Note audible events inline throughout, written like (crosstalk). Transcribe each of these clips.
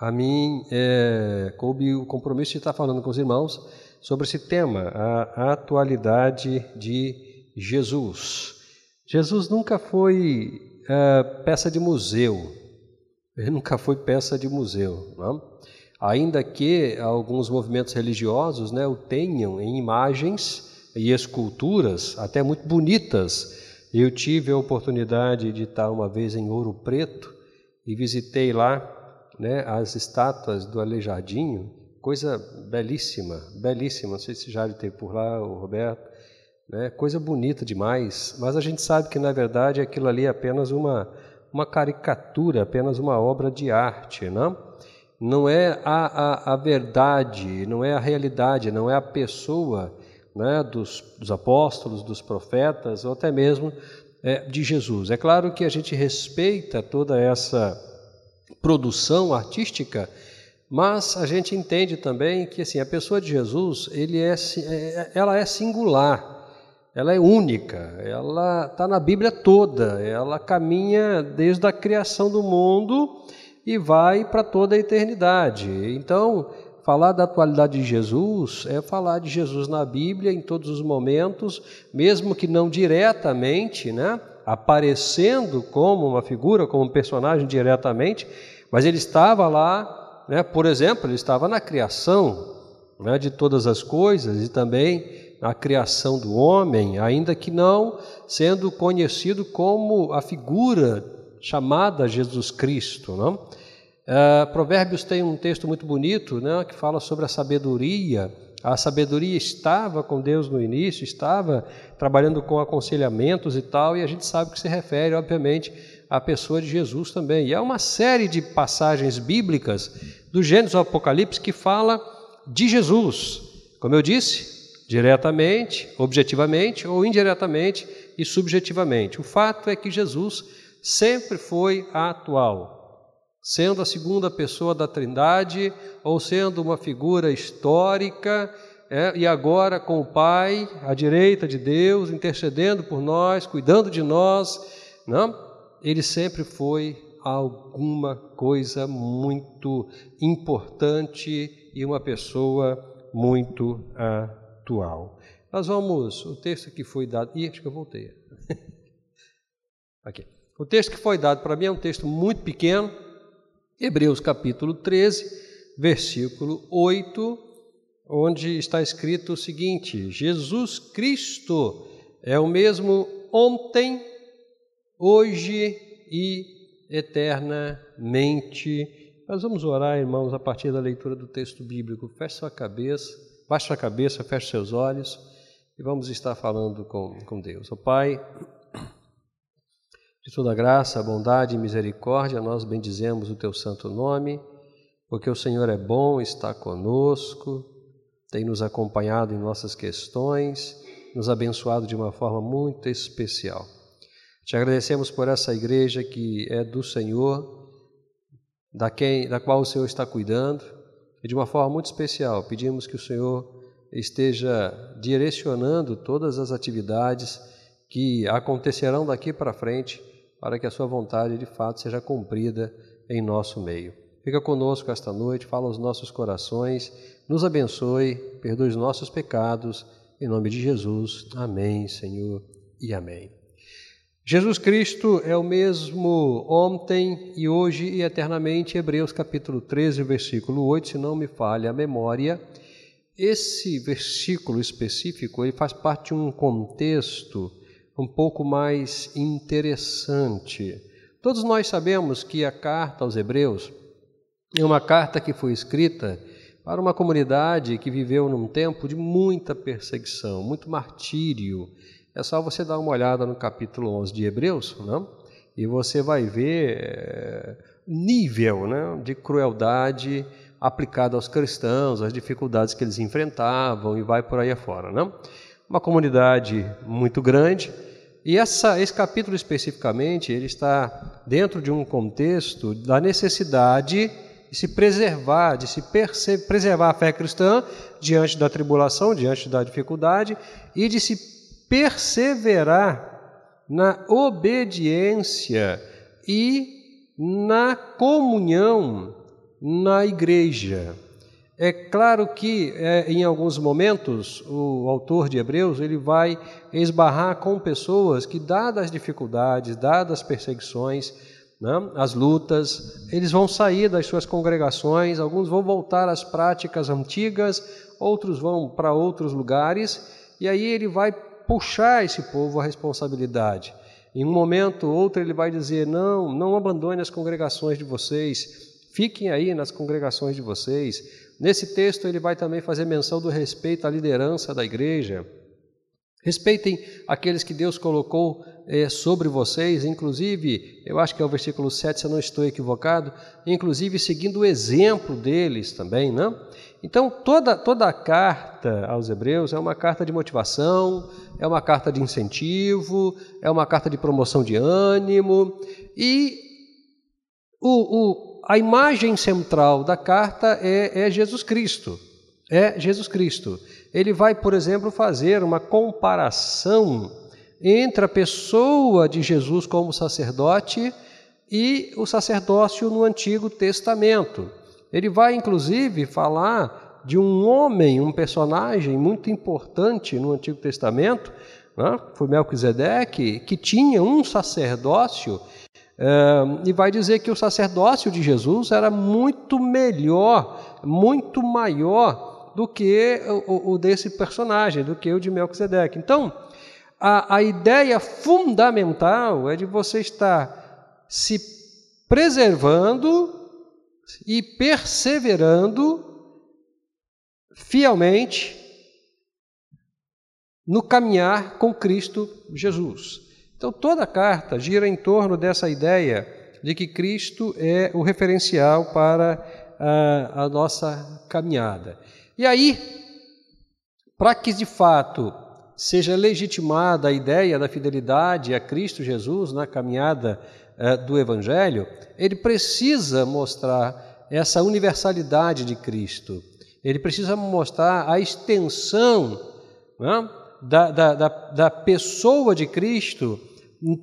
a mim é, coube o compromisso de estar falando com os irmãos sobre esse tema, a atualidade de Jesus. Jesus nunca foi é, peça de museu, ele nunca foi peça de museu, não? ainda que alguns movimentos religiosos né, o tenham em imagens e esculturas até muito bonitas. Eu tive a oportunidade de estar uma vez em Ouro Preto e visitei lá né, as estátuas do Aleijadinho, coisa belíssima, belíssima. Não sei se já teve por lá, o Roberto, né, coisa bonita demais. Mas a gente sabe que na verdade aquilo ali é apenas uma uma caricatura, apenas uma obra de arte, não? Não é a, a, a verdade, não é a realidade, não é a pessoa né, dos, dos apóstolos, dos profetas, ou até mesmo é, de Jesus. É claro que a gente respeita toda essa produção artística, mas a gente entende também que assim a pessoa de Jesus ele é, é ela é singular, ela é única, ela está na Bíblia toda, ela caminha desde a criação do mundo e vai para toda a eternidade. Então, falar da atualidade de Jesus é falar de Jesus na Bíblia em todos os momentos, mesmo que não diretamente, né? aparecendo como uma figura, como um personagem diretamente, mas ele estava lá, né? por exemplo, ele estava na criação né? de todas as coisas e também na criação do homem, ainda que não sendo conhecido como a figura chamada Jesus Cristo. Não? Uh, Provérbios tem um texto muito bonito né? que fala sobre a sabedoria. A sabedoria estava com Deus no início, estava trabalhando com aconselhamentos e tal, e a gente sabe que se refere, obviamente, a pessoa de Jesus também. E há uma série de passagens bíblicas do Gênesis ao Apocalipse que fala de Jesus. Como eu disse, diretamente, objetivamente ou indiretamente e subjetivamente. O fato é que Jesus sempre foi atual, sendo a segunda pessoa da Trindade ou sendo uma figura histórica. É, e agora com o Pai, à direita de Deus, intercedendo por nós, cuidando de nós, não? Ele sempre foi alguma coisa muito importante e uma pessoa muito atual. Nós vamos, o texto que foi dado, e acho que eu voltei. (laughs) Aqui. O texto que foi dado para mim é um texto muito pequeno, Hebreus capítulo 13, versículo 8, onde está escrito o seguinte: Jesus Cristo é o mesmo ontem, hoje e eternamente. Nós vamos orar, irmãos, a partir da leitura do texto bíblico. Feche sua cabeça, baixe sua cabeça, feche seus olhos e vamos estar falando com, com Deus. O Pai, de toda graça, bondade e misericórdia, nós bendizemos o Teu santo nome, porque o Senhor é bom, está conosco, tem nos acompanhado em nossas questões, nos abençoado de uma forma muito especial. Te agradecemos por essa igreja que é do Senhor, da, quem, da qual o Senhor está cuidando, e de uma forma muito especial pedimos que o Senhor esteja direcionando todas as atividades que acontecerão daqui para frente, para que a Sua vontade de fato seja cumprida em nosso meio. Fica conosco esta noite, fala aos nossos corações, nos abençoe, perdoe os nossos pecados, em nome de Jesus. Amém, Senhor, e amém. Jesus Cristo é o mesmo ontem e hoje e eternamente, Hebreus capítulo 13, versículo 8, se não me falha a memória. Esse versículo específico, ele faz parte de um contexto um pouco mais interessante. Todos nós sabemos que a carta aos Hebreus é uma carta que foi escrita para uma comunidade que viveu num tempo de muita perseguição, muito martírio, é só você dar uma olhada no capítulo 11 de Hebreus, não? e você vai ver é, nível né, de crueldade aplicada aos cristãos, as dificuldades que eles enfrentavam e vai por aí afora. Não? Uma comunidade muito grande. E essa, esse capítulo especificamente, ele está dentro de um contexto da necessidade de se preservar, de se preservar a fé cristã diante da tribulação, diante da dificuldade e de se perseverar na obediência e na comunhão na igreja. É claro que é, em alguns momentos o autor de Hebreus ele vai esbarrar com pessoas que, dadas as dificuldades, dadas as perseguições, né, as lutas, eles vão sair das suas congregações, alguns vão voltar às práticas antigas, outros vão para outros lugares, e aí ele vai puxar esse povo à responsabilidade. Em um momento ou outro ele vai dizer: não, não abandone as congregações de vocês, fiquem aí nas congregações de vocês. Nesse texto ele vai também fazer menção do respeito à liderança da igreja. Respeitem aqueles que Deus colocou é, sobre vocês, inclusive, eu acho que é o versículo 7, se eu não estou equivocado, inclusive seguindo o exemplo deles também, né? Então, toda, toda a carta aos Hebreus é uma carta de motivação, é uma carta de incentivo, é uma carta de promoção de ânimo, e o, o, a imagem central da carta é, é Jesus Cristo. É Jesus Cristo. Ele vai, por exemplo, fazer uma comparação entre a pessoa de Jesus como sacerdote e o sacerdócio no Antigo Testamento. Ele vai, inclusive, falar de um homem, um personagem muito importante no Antigo Testamento, né? foi Melquisedeque, que tinha um sacerdócio, eh, e vai dizer que o sacerdócio de Jesus era muito melhor, muito maior do que o, o desse personagem, do que o de Melquisedeque. Então, a, a ideia fundamental é de você estar se preservando e perseverando fielmente no caminhar com Cristo Jesus. Então, toda a carta gira em torno dessa ideia de que Cristo é o referencial para a, a nossa caminhada. E aí, para que de fato seja legitimada a ideia da fidelidade a Cristo Jesus na caminhada eh, do Evangelho, ele precisa mostrar essa universalidade de Cristo. Ele precisa mostrar a extensão né, da, da, da, da, pessoa de Cristo,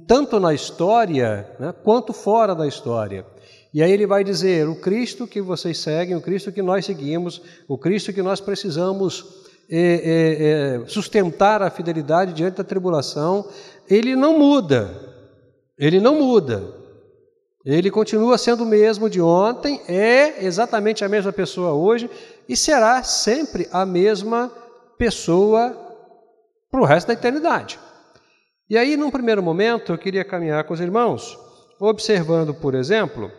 tanto na história né, quanto fora da história. E aí ele vai dizer: o Cristo que vocês seguem, o Cristo que nós seguimos, o Cristo que nós precisamos é, é, é, sustentar a fidelidade diante da tribulação, ele não muda. Ele não muda. Ele continua sendo o mesmo de ontem, é exatamente a mesma pessoa hoje e será sempre a mesma pessoa para o resto da eternidade. E aí, num primeiro momento, eu queria caminhar com os irmãos, observando, por exemplo,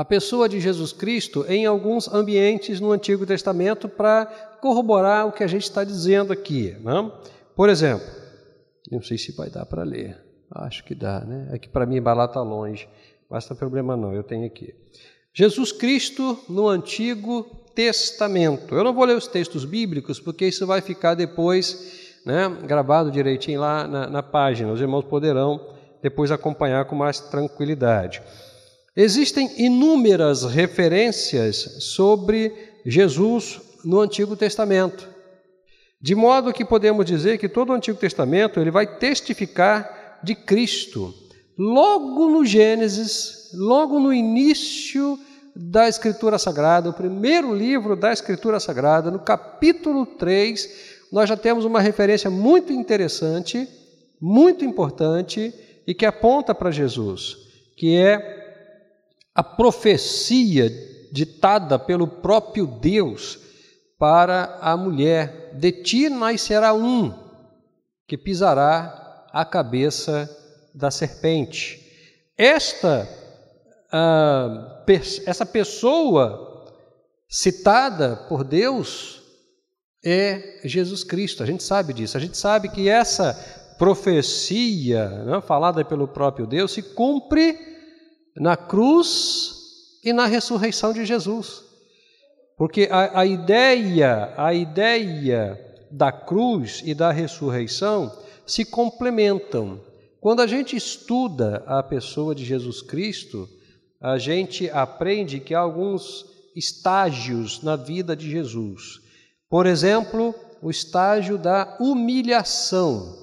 a pessoa de Jesus Cristo em alguns ambientes no Antigo Testamento para corroborar o que a gente está dizendo aqui. Né? Por exemplo, não sei se vai dar para ler, acho que dá, né? É que para mim embalar está longe, mas não problema não, eu tenho aqui. Jesus Cristo no Antigo Testamento. Eu não vou ler os textos bíblicos porque isso vai ficar depois né, gravado direitinho lá na, na página. Os irmãos poderão depois acompanhar com mais tranquilidade. Existem inúmeras referências sobre Jesus no Antigo Testamento. De modo que podemos dizer que todo o Antigo Testamento ele vai testificar de Cristo. Logo no Gênesis, logo no início da Escritura Sagrada, o primeiro livro da Escritura Sagrada, no capítulo 3, nós já temos uma referência muito interessante, muito importante e que aponta para Jesus, que é a profecia ditada pelo próprio Deus para a mulher: De ti nascerá um que pisará a cabeça da serpente. Esta ah, essa pessoa citada por Deus é Jesus Cristo. A gente sabe disso. A gente sabe que essa profecia né, falada pelo próprio Deus se cumpre na cruz e na ressurreição de Jesus. Porque a, a ideia, a ideia da cruz e da ressurreição se complementam. Quando a gente estuda a pessoa de Jesus Cristo, a gente aprende que há alguns estágios na vida de Jesus. Por exemplo, o estágio da humilhação.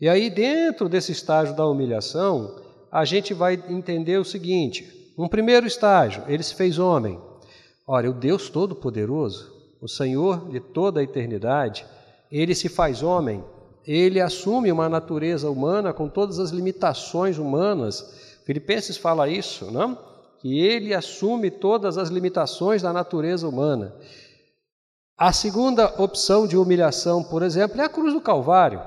E aí, dentro desse estágio da humilhação, a gente vai entender o seguinte: Um primeiro estágio, ele se fez homem. Ora, o Deus Todo-Poderoso, o Senhor de toda a eternidade, ele se faz homem, ele assume uma natureza humana com todas as limitações humanas. Filipenses fala isso, não? Que ele assume todas as limitações da natureza humana. A segunda opção de humilhação, por exemplo, é a cruz do Calvário.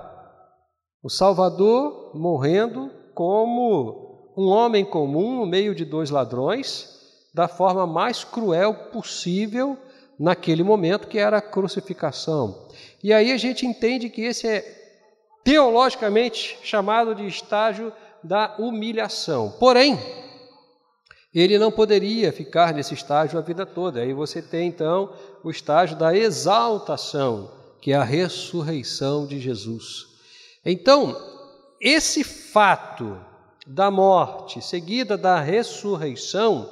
O Salvador morrendo como um homem comum no meio de dois ladrões, da forma mais cruel possível naquele momento, que era a crucificação. E aí a gente entende que esse é teologicamente chamado de estágio da humilhação. Porém, ele não poderia ficar nesse estágio a vida toda. Aí você tem então o estágio da exaltação, que é a ressurreição de Jesus. Então, esse fato da morte seguida da ressurreição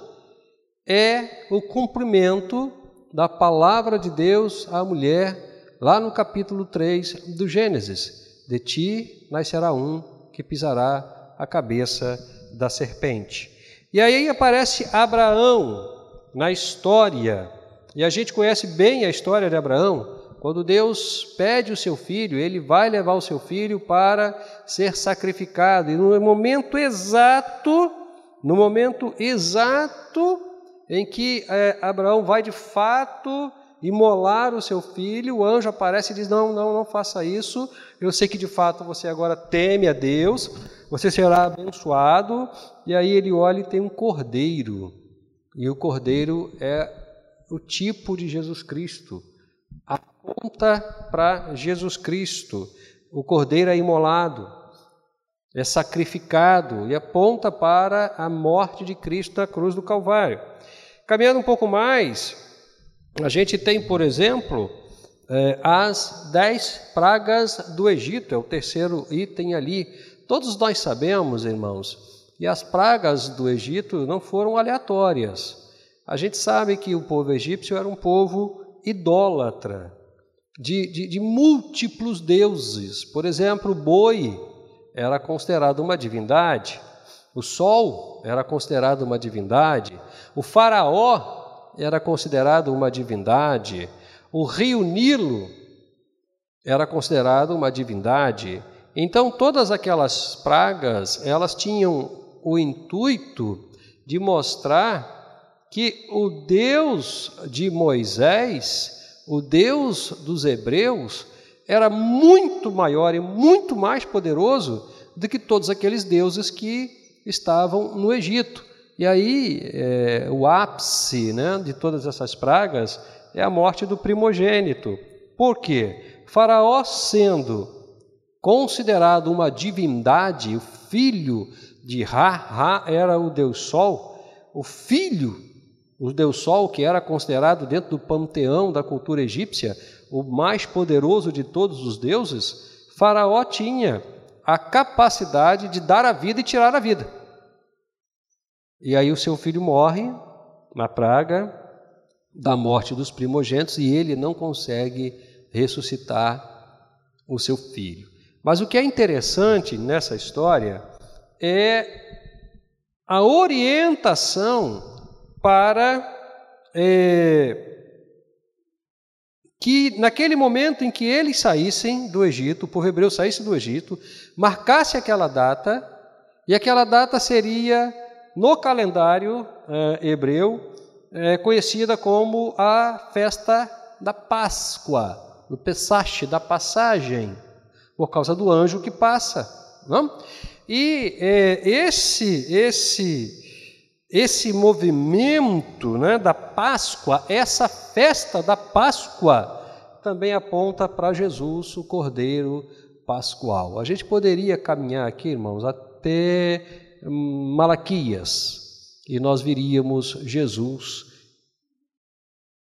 é o cumprimento da palavra de Deus à mulher, lá no capítulo 3 do Gênesis: De ti nascerá um que pisará a cabeça da serpente. E aí aparece Abraão na história, e a gente conhece bem a história de Abraão. Quando Deus pede o seu filho, ele vai levar o seu filho para ser sacrificado, e no momento exato, no momento exato em que é, Abraão vai de fato imolar o seu filho, o anjo aparece e diz: Não, não, não faça isso. Eu sei que de fato você agora teme a Deus, você será abençoado. E aí ele olha e tem um cordeiro, e o cordeiro é o tipo de Jesus Cristo, aponta para Jesus Cristo. O cordeiro é imolado, é sacrificado e aponta para a morte de Cristo na cruz do Calvário. Caminhando um pouco mais, a gente tem, por exemplo, eh, as dez pragas do Egito, é o terceiro item ali. Todos nós sabemos, irmãos, que as pragas do Egito não foram aleatórias. A gente sabe que o povo egípcio era um povo idólatra, de, de, de múltiplos deuses. Por exemplo, o boi era considerado uma divindade. O sol era considerado uma divindade, o Faraó era considerado uma divindade, o rio Nilo era considerado uma divindade. Então, todas aquelas pragas, elas tinham o intuito de mostrar que o Deus de Moisés, o Deus dos hebreus, era muito maior e muito mais poderoso do que todos aqueles deuses que estavam no Egito. E aí, é, o ápice né, de todas essas pragas é a morte do primogênito. Por quê? Faraó, sendo considerado uma divindade, o filho de Ra, Ra era o Deus Sol, o filho, o Deus Sol, que era considerado dentro do panteão da cultura egípcia, o mais poderoso de todos os deuses, Faraó tinha a capacidade de dar a vida e tirar a vida. E aí o seu filho morre na praga da morte dos primogênitos e ele não consegue ressuscitar o seu filho. Mas o que é interessante nessa história é a orientação para é, que naquele momento em que eles saíssem do Egito, o povo hebreu saísse do Egito, marcasse aquela data, e aquela data seria, no calendário é, hebreu, é, conhecida como a festa da Páscoa, do Pesach, da passagem, por causa do anjo que passa. Não? E é, esse, esse esse movimento né, da Páscoa, essa festa da Páscoa, também aponta para Jesus, o Cordeiro Pascual. A gente poderia caminhar aqui, irmãos, até Malaquias, e nós viríamos Jesus,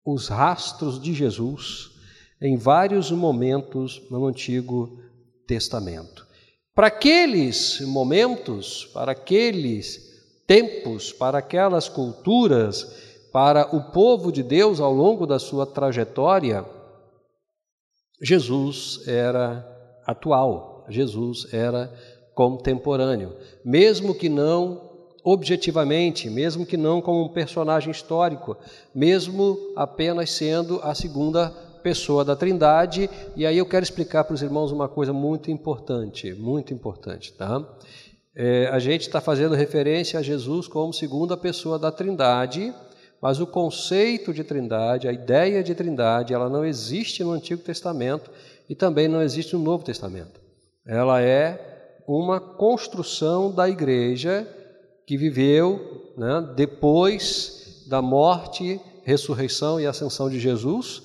os rastros de Jesus, em vários momentos no Antigo Testamento. Para aqueles momentos, para aqueles tempos, para aquelas culturas, para o povo de Deus ao longo da sua trajetória, Jesus era atual, Jesus era contemporâneo, mesmo que não objetivamente, mesmo que não como um personagem histórico, mesmo apenas sendo a segunda pessoa da Trindade. E aí eu quero explicar para os irmãos uma coisa muito importante, muito importante, tá? É, a gente está fazendo referência a Jesus como segunda pessoa da Trindade, mas o conceito de Trindade, a ideia de Trindade, ela não existe no Antigo Testamento e também não existe no Novo Testamento. Ela é uma construção da igreja que viveu né, depois da morte, ressurreição e ascensão de Jesus,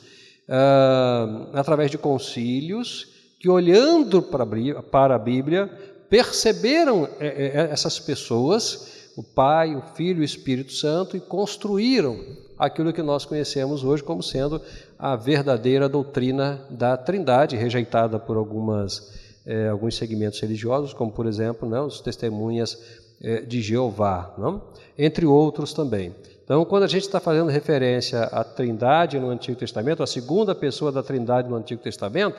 uh, através de concílios, que olhando para a Bíblia, perceberam eh, eh, essas pessoas, o Pai, o Filho e o Espírito Santo, e construíram aquilo que nós conhecemos hoje como sendo a verdadeira doutrina da Trindade, rejeitada por algumas, alguns segmentos religiosos, como por exemplo né, os testemunhas de Jeová, não? entre outros também. Então, quando a gente está fazendo referência à Trindade no Antigo Testamento, a segunda pessoa da Trindade no Antigo Testamento,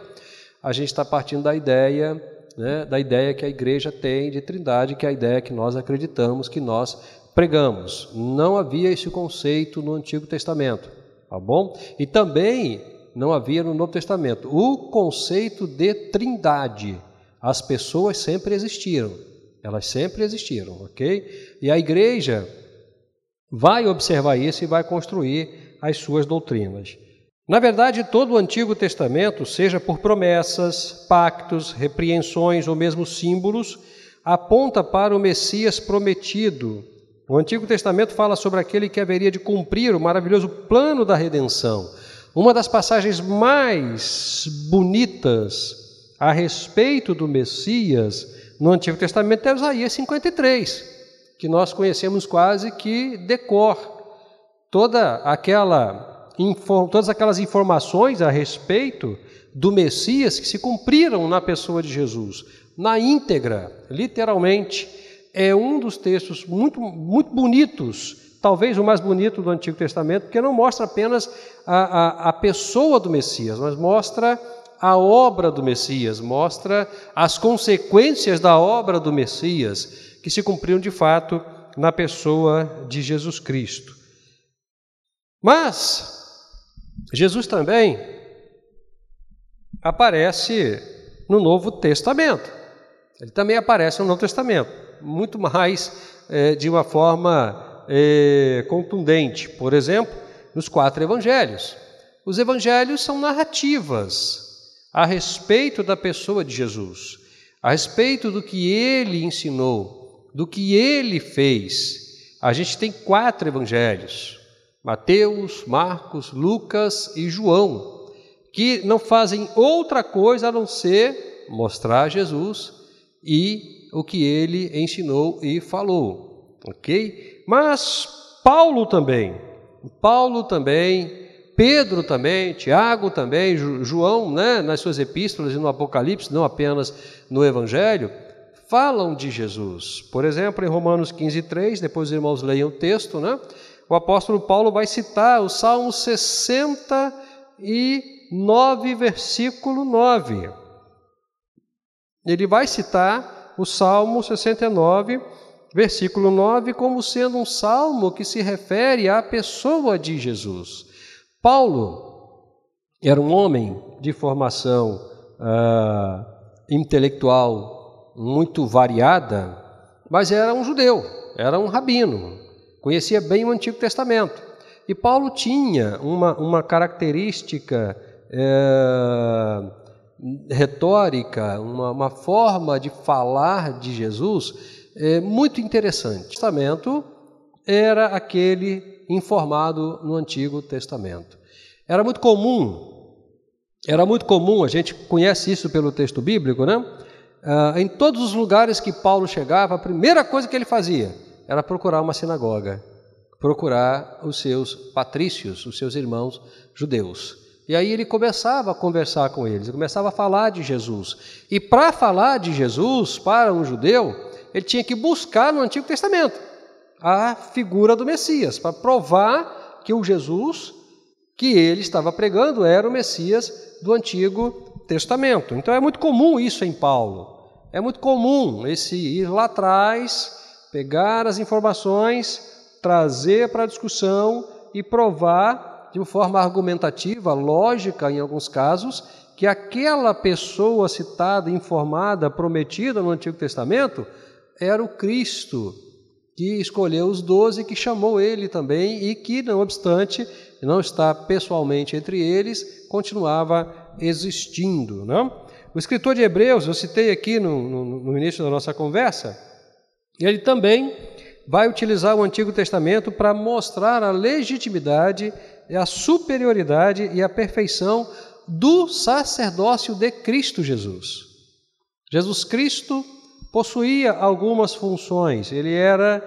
a gente está partindo da ideia, né, da ideia que a igreja tem de Trindade, que é a ideia que nós acreditamos, que nós pregamos. Não havia esse conceito no Antigo Testamento, tá bom? E também não havia no Novo Testamento o conceito de Trindade. As pessoas sempre existiram, elas sempre existiram, ok? E a igreja vai observar isso e vai construir as suas doutrinas. Na verdade, todo o Antigo Testamento, seja por promessas, pactos, repreensões ou mesmo símbolos, aponta para o Messias prometido. O Antigo Testamento fala sobre aquele que haveria de cumprir o maravilhoso plano da redenção. Uma das passagens mais bonitas a respeito do Messias no Antigo Testamento é Isaías 53 que nós conhecemos quase que decor. Toda aquela, todas aquelas informações a respeito do Messias que se cumpriram na pessoa de Jesus, na íntegra, literalmente, é um dos textos muito, muito bonitos, talvez o mais bonito do Antigo Testamento, porque não mostra apenas a, a, a pessoa do Messias, mas mostra a obra do Messias, mostra as consequências da obra do Messias, que se cumpriram de fato na pessoa de Jesus Cristo. Mas Jesus também aparece no Novo Testamento. Ele também aparece no Novo Testamento, muito mais é, de uma forma é, contundente. Por exemplo, nos quatro evangelhos. Os evangelhos são narrativas a respeito da pessoa de Jesus, a respeito do que ele ensinou, do que ele fez. A gente tem quatro evangelhos: Mateus, Marcos, Lucas e João, que não fazem outra coisa a não ser mostrar Jesus e o que ele ensinou e falou, ok? Mas Paulo também, Paulo também, Pedro também, Tiago também, João, né, nas suas epístolas e no Apocalipse, não apenas no Evangelho, falam de Jesus. Por exemplo, em Romanos 15, 3, depois os irmãos leiam o texto, né? O apóstolo Paulo vai citar o Salmo 69, versículo 9. Ele vai citar o Salmo 69, versículo 9, como sendo um salmo que se refere à pessoa de Jesus. Paulo era um homem de formação uh, intelectual muito variada, mas era um judeu, era um rabino, conhecia bem o Antigo Testamento. E Paulo tinha uma, uma característica é, retórica, uma, uma, forma de falar de Jesus é, muito interessante. O Testamento era aquele informado no Antigo Testamento. Era muito comum, era muito comum, a gente conhece isso pelo texto bíblico, né? Uh, em todos os lugares que Paulo chegava, a primeira coisa que ele fazia era procurar uma sinagoga, procurar os seus patrícios, os seus irmãos judeus. E aí ele começava a conversar com eles, ele começava a falar de Jesus. E para falar de Jesus para um judeu, ele tinha que buscar no Antigo Testamento a figura do Messias, para provar que o Jesus que ele estava pregando era o Messias do Antigo Testamento. Então é muito comum isso em Paulo. É muito comum esse ir lá atrás, pegar as informações, trazer para a discussão e provar de uma forma argumentativa, lógica em alguns casos, que aquela pessoa citada, informada, prometida no Antigo Testamento era o Cristo que escolheu os doze, que chamou ele também e que, não obstante, não está pessoalmente entre eles, continuava existindo. Não? O escritor de Hebreus, eu citei aqui no, no, no início da nossa conversa, ele também vai utilizar o Antigo Testamento para mostrar a legitimidade, a superioridade e a perfeição do sacerdócio de Cristo Jesus. Jesus Cristo possuía algumas funções. Ele era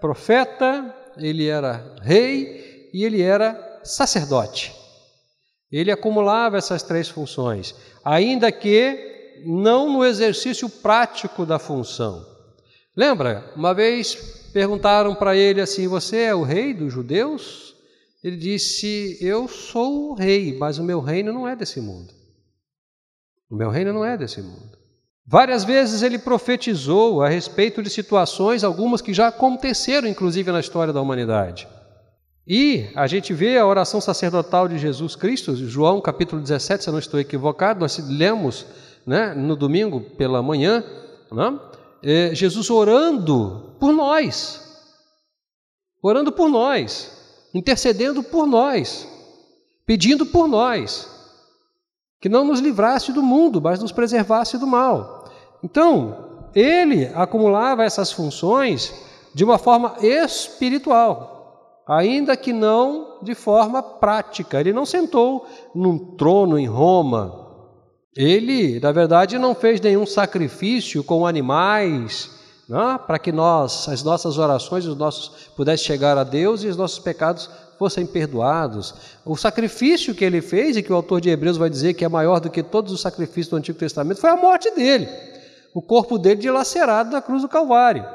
profeta, ele era rei e ele era sacerdote. Ele acumulava essas três funções, ainda que não no exercício prático da função. Lembra? Uma vez perguntaram para ele assim: Você é o rei dos judeus? Ele disse: Eu sou o rei, mas o meu reino não é desse mundo. O meu reino não é desse mundo. Várias vezes ele profetizou a respeito de situações, algumas que já aconteceram, inclusive na história da humanidade. E a gente vê a oração sacerdotal de Jesus Cristo, João capítulo 17, se eu não estou equivocado, nós lemos né, no domingo pela manhã, né, é, Jesus orando por nós, orando por nós intercedendo por nós, pedindo por nós, que não nos livrasse do mundo, mas nos preservasse do mal. Então, ele acumulava essas funções de uma forma espiritual, ainda que não de forma prática. Ele não sentou num trono em Roma. Ele, na verdade, não fez nenhum sacrifício com animais né? para que nós, as nossas orações, os nossos pudessem chegar a Deus e os nossos pecados fossem perdoados. O sacrifício que ele fez, e que o autor de Hebreus vai dizer que é maior do que todos os sacrifícios do Antigo Testamento, foi a morte dele, o corpo dele dilacerado na cruz do Calvário.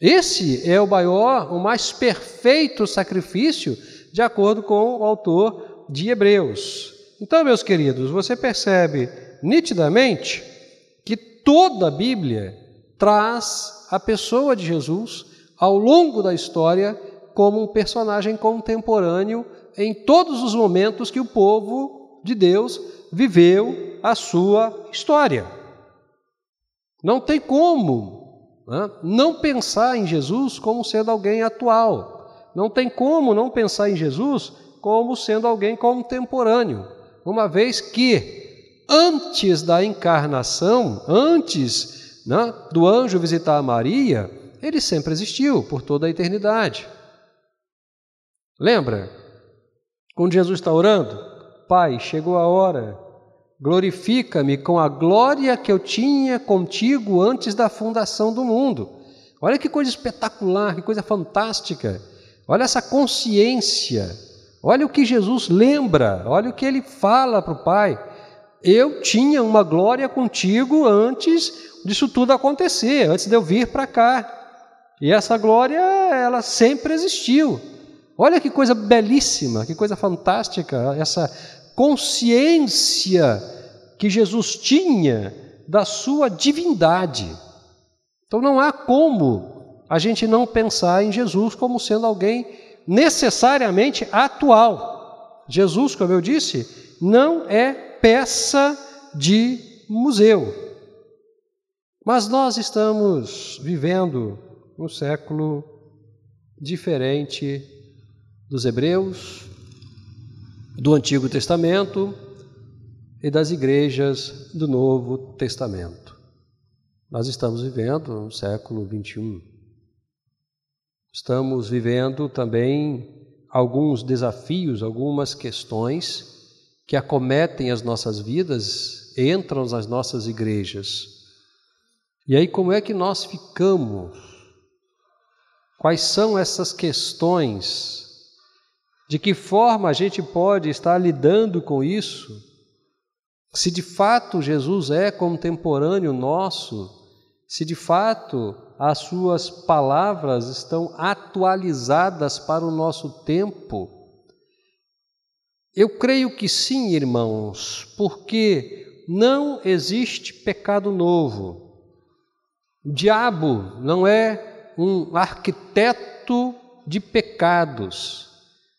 Esse é o maior, o mais perfeito sacrifício, de acordo com o autor de Hebreus. Então, meus queridos, você percebe nitidamente que toda a Bíblia traz a pessoa de Jesus ao longo da história como um personagem contemporâneo em todos os momentos que o povo de Deus viveu a sua história. Não tem como né, não pensar em Jesus como sendo alguém atual. Não tem como não pensar em Jesus como sendo alguém contemporâneo, uma vez que antes da encarnação, antes né, do anjo visitar Maria, ele sempre existiu por toda a eternidade. Lembra? Quando Jesus está orando, Pai, chegou a hora, glorifica-me com a glória que eu tinha contigo antes da fundação do mundo. Olha que coisa espetacular, que coisa fantástica. Olha essa consciência. Olha o que Jesus lembra, olha o que ele fala para o Pai. Eu tinha uma glória contigo antes disso tudo acontecer, antes de eu vir para cá. E essa glória, ela sempre existiu. Olha que coisa belíssima, que coisa fantástica, essa consciência que Jesus tinha da sua divindade. Então não há como a gente não pensar em Jesus como sendo alguém necessariamente atual. Jesus, como eu disse, não é peça de museu. Mas nós estamos vivendo um século diferente dos hebreus, do Antigo Testamento e das igrejas do Novo Testamento. Nós estamos vivendo um século 21. Estamos vivendo também alguns desafios, algumas questões que acometem as nossas vidas, entram nas nossas igrejas e aí, como é que nós ficamos? Quais são essas questões? De que forma a gente pode estar lidando com isso? Se de fato Jesus é contemporâneo nosso, se de fato as suas palavras estão atualizadas para o nosso tempo. Eu creio que sim, irmãos, porque não existe pecado novo. O diabo não é um arquiteto de pecados.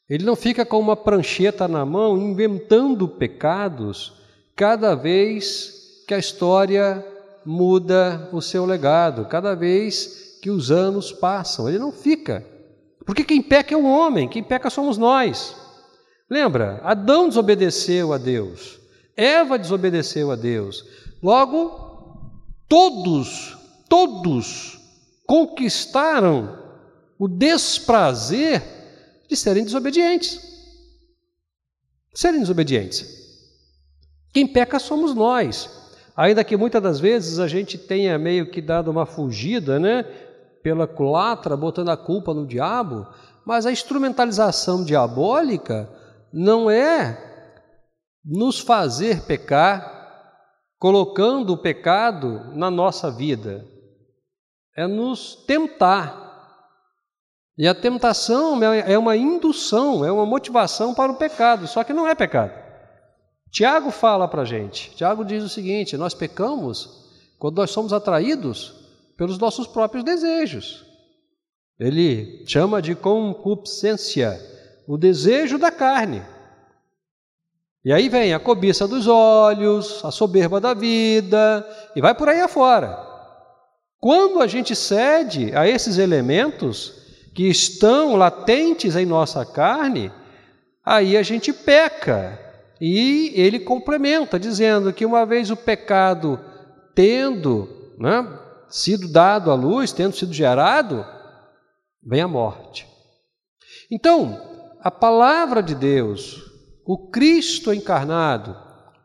Ele não fica com uma prancheta na mão inventando pecados cada vez que a história muda o seu legado, cada vez que os anos passam. Ele não fica. Porque quem peca é o homem, quem peca somos nós. Lembra? Adão desobedeceu a Deus, Eva desobedeceu a Deus. Logo, todos, todos conquistaram o desprazer de serem desobedientes. Serem desobedientes. Quem peca somos nós. Ainda que muitas das vezes a gente tenha meio que dado uma fugida, né? Pela culatra, botando a culpa no diabo, mas a instrumentalização diabólica não é nos fazer pecar, colocando o pecado na nossa vida, é nos tentar. E a tentação é uma indução, é uma motivação para o pecado, só que não é pecado. Tiago fala para a gente, Tiago diz o seguinte: nós pecamos quando nós somos atraídos pelos nossos próprios desejos. Ele chama de concupiscência, o desejo da carne. E aí vem a cobiça dos olhos, a soberba da vida, e vai por aí afora. Quando a gente cede a esses elementos que estão latentes em nossa carne, aí a gente peca. E ele complementa, dizendo que uma vez o pecado tendo né, sido dado à luz, tendo sido gerado, vem a morte. Então, a palavra de Deus, o Cristo encarnado,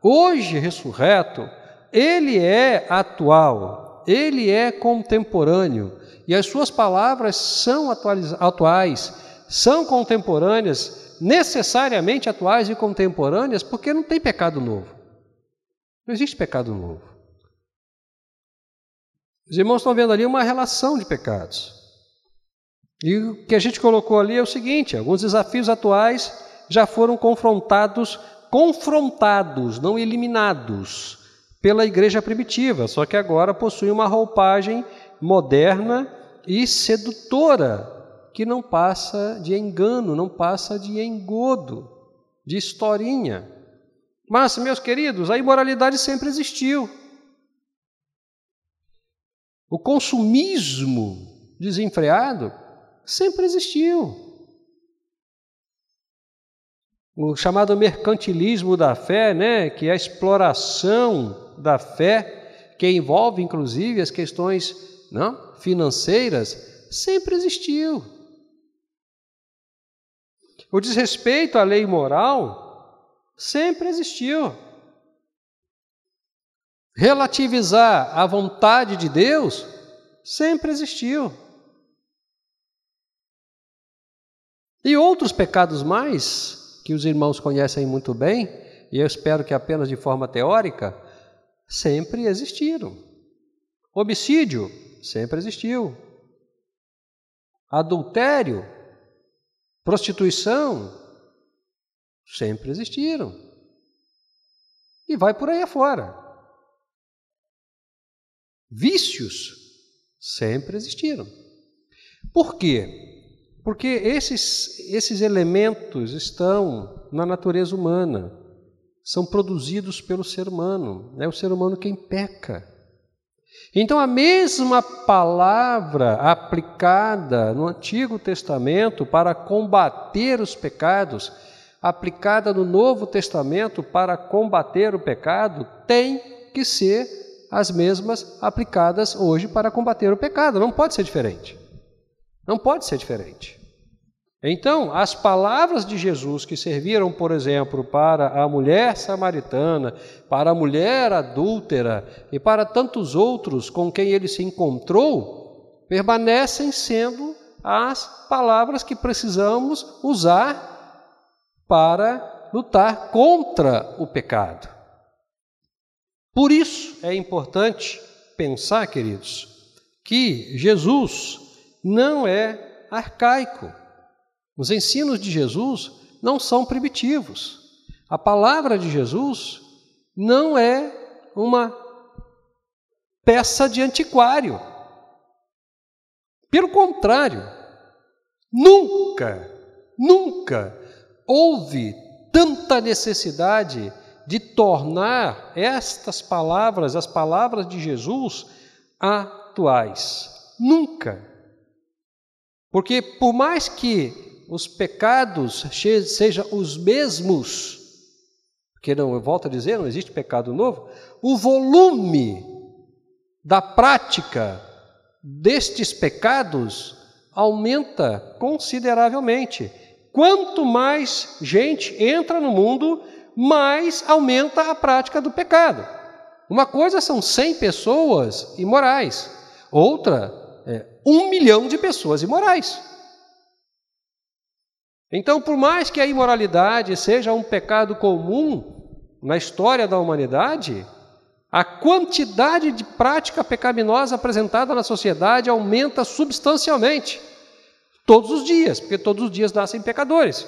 hoje ressurreto, ele é atual, ele é contemporâneo e as suas palavras são atuais, são contemporâneas, necessariamente atuais e contemporâneas, porque não tem pecado novo. Não existe pecado novo. Os irmãos estão vendo ali uma relação de pecados. E o que a gente colocou ali é o seguinte: alguns desafios atuais já foram confrontados, confrontados, não eliminados, pela igreja primitiva, só que agora possui uma roupagem moderna e sedutora, que não passa de engano, não passa de engodo, de historinha. Mas, meus queridos, a imoralidade sempre existiu. O consumismo desenfreado sempre existiu o chamado mercantilismo da fé, né, que é a exploração da fé, que envolve inclusive as questões não, financeiras, sempre existiu. O desrespeito à lei moral sempre existiu. Relativizar a vontade de Deus sempre existiu. E outros pecados mais que os irmãos conhecem muito bem, e eu espero que apenas de forma teórica, sempre existiram. Homicídio sempre existiu. Adultério, prostituição sempre existiram. E vai por aí afora. Vícios sempre existiram. Por quê? Porque esses, esses elementos estão na natureza humana, são produzidos pelo ser humano, é o ser humano quem peca. Então, a mesma palavra aplicada no Antigo Testamento para combater os pecados, aplicada no Novo Testamento para combater o pecado, tem que ser as mesmas aplicadas hoje para combater o pecado, não pode ser diferente. Não pode ser diferente. Então, as palavras de Jesus que serviram, por exemplo, para a mulher samaritana, para a mulher adúltera e para tantos outros com quem ele se encontrou, permanecem sendo as palavras que precisamos usar para lutar contra o pecado. Por isso é importante pensar, queridos, que Jesus não é arcaico. Os ensinos de Jesus não são primitivos. A palavra de Jesus não é uma peça de antiquário. Pelo contrário, nunca, nunca houve tanta necessidade de tornar estas palavras, as palavras de Jesus, atuais. Nunca. Porque por mais que os pecados sejam os mesmos, porque não, eu volto a dizer, não existe pecado novo, o volume da prática destes pecados aumenta consideravelmente. Quanto mais gente entra no mundo, mais aumenta a prática do pecado. Uma coisa são 100 pessoas imorais, outra é um milhão de pessoas imorais. Então, por mais que a imoralidade seja um pecado comum na história da humanidade, a quantidade de prática pecaminosa apresentada na sociedade aumenta substancialmente, todos os dias, porque todos os dias nascem pecadores.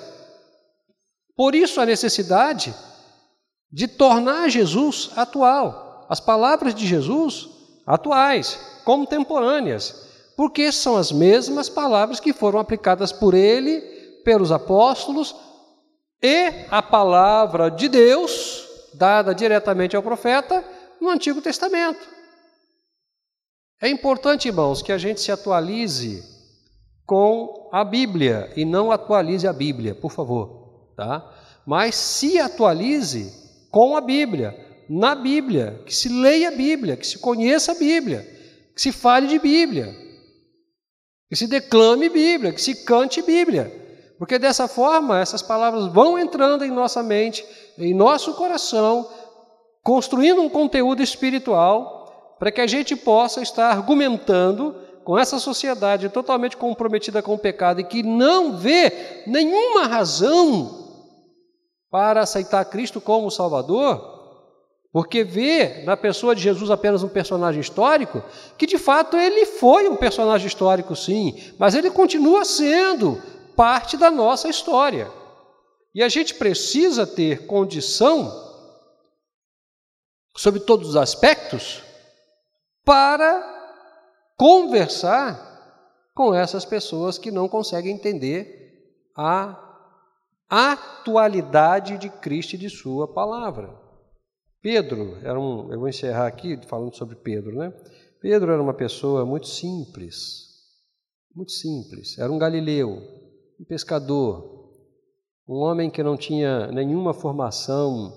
Por isso a necessidade de tornar Jesus atual, as palavras de Jesus atuais, contemporâneas, porque são as mesmas palavras que foram aplicadas por ele, pelos apóstolos, e a palavra de Deus, dada diretamente ao profeta, no Antigo Testamento. É importante, irmãos, que a gente se atualize com a Bíblia e não atualize a Bíblia, por favor, tá? Mas se atualize com a Bíblia, na Bíblia, que se leia a Bíblia, que se conheça a Bíblia, que se fale de Bíblia, que se declame Bíblia, que se cante Bíblia. Porque dessa forma essas palavras vão entrando em nossa mente, em nosso coração, construindo um conteúdo espiritual para que a gente possa estar argumentando com essa sociedade totalmente comprometida com o pecado e que não vê nenhuma razão para aceitar Cristo como Salvador, porque vê na pessoa de Jesus apenas um personagem histórico, que de fato ele foi um personagem histórico, sim, mas ele continua sendo parte da nossa história. E a gente precisa ter condição, sobre todos os aspectos, para conversar com essas pessoas que não conseguem entender a atualidade de Cristo e de Sua palavra. Pedro era um, eu vou encerrar aqui falando sobre Pedro, né? Pedro era uma pessoa muito simples, muito simples. Era um galileu, um pescador, um homem que não tinha nenhuma formação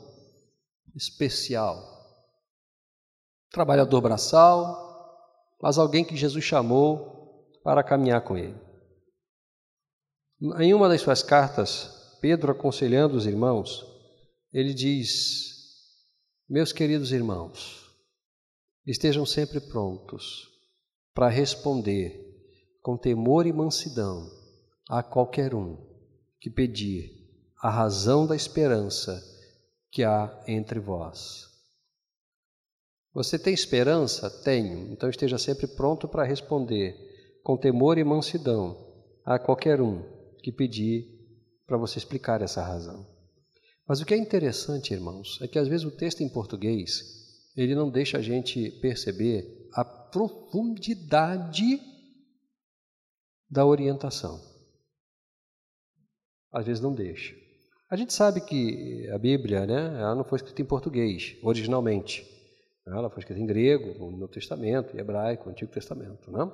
especial. Trabalhador braçal, mas alguém que Jesus chamou para caminhar com ele. Em uma das suas cartas, Pedro aconselhando os irmãos, ele diz: Meus queridos irmãos, estejam sempre prontos para responder com temor e mansidão a qualquer um que pedir a razão da esperança que há entre vós. Você tem esperança? Tenho. Então esteja sempre pronto para responder com temor e mansidão a qualquer um que pedir para você explicar essa razão. Mas o que é interessante, irmãos, é que às vezes o texto em português ele não deixa a gente perceber a profundidade da orientação. Às vezes não deixa. A gente sabe que a Bíblia, né, ela não foi escrita em português originalmente. Ela foi escrita em grego, no Testamento, em hebraico, no Antigo Testamento, não?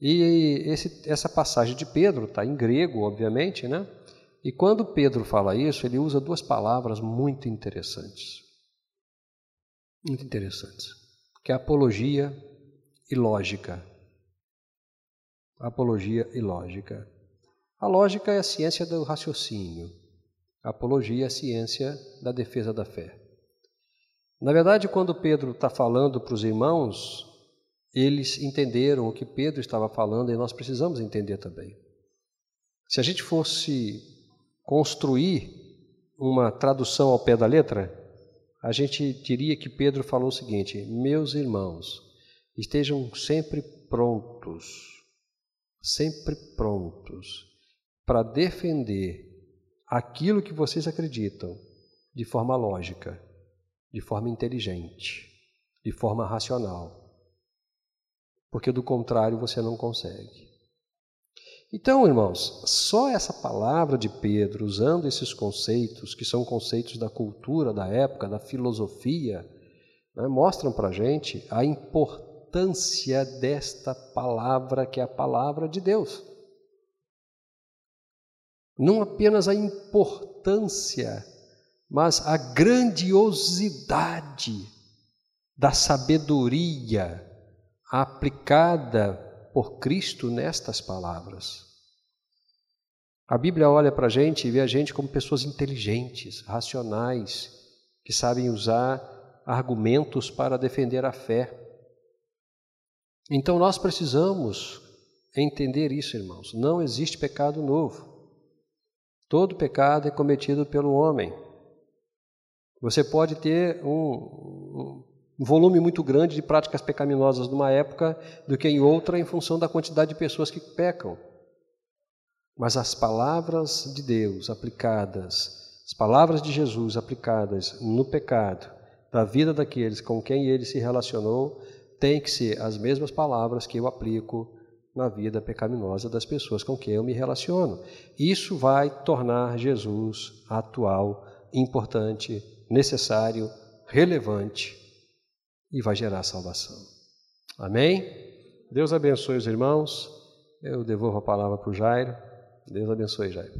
E esse, essa passagem de Pedro está em grego, obviamente, né? E quando Pedro fala isso, ele usa duas palavras muito interessantes. Muito interessantes. Que é apologia e lógica. Apologia e lógica. A lógica é a ciência do raciocínio. A apologia é a ciência da defesa da fé. Na verdade, quando Pedro está falando para os irmãos, eles entenderam o que Pedro estava falando e nós precisamos entender também. Se a gente fosse construir uma tradução ao pé da letra, a gente diria que Pedro falou o seguinte: Meus irmãos, estejam sempre prontos, sempre prontos para defender aquilo que vocês acreditam de forma lógica, de forma inteligente, de forma racional. porque do contrário você não consegue. Então, irmãos, só essa palavra de Pedro, usando esses conceitos, que são conceitos da cultura da época, da filosofia, né, mostram para a gente a importância desta palavra, que é a palavra de Deus. Não apenas a importância, mas a grandiosidade da sabedoria aplicada por Cristo nestas palavras. A Bíblia olha para a gente e vê a gente como pessoas inteligentes, racionais, que sabem usar argumentos para defender a fé. Então nós precisamos entender isso, irmãos. Não existe pecado novo. Todo pecado é cometido pelo homem. Você pode ter um, um volume muito grande de práticas pecaminosas numa época do que em outra, em função da quantidade de pessoas que pecam. Mas as palavras de Deus aplicadas, as palavras de Jesus aplicadas no pecado, da vida daqueles com quem ele se relacionou, têm que ser as mesmas palavras que eu aplico na vida pecaminosa das pessoas com quem eu me relaciono. Isso vai tornar Jesus atual, importante, necessário, relevante e vai gerar salvação. Amém? Deus abençoe os irmãos. Eu devolvo a palavra para o Jairo. Deus abençoe, Jairo.